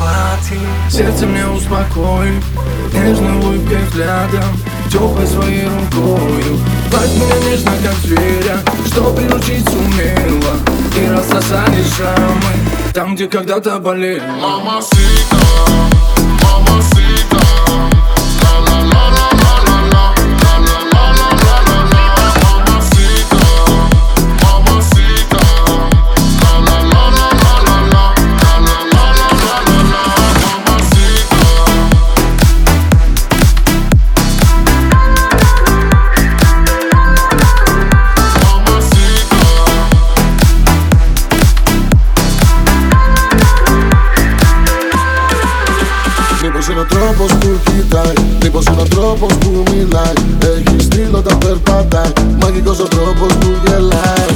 сладкий Сердце мне успокой Нежного взглядом Теплой своей рукою. Пать мне нежно, как зверя Что приручить сумела И рассосали шрамы Там, где когда-то болели Мама сыта, мама сыта Μήπως είναι ο τρόπος που κοιτάει Μήπως είναι ο τρόπος που μιλάει. Έχει στήλο τα περπατάει Μαγικός ο τρόπος που γελάει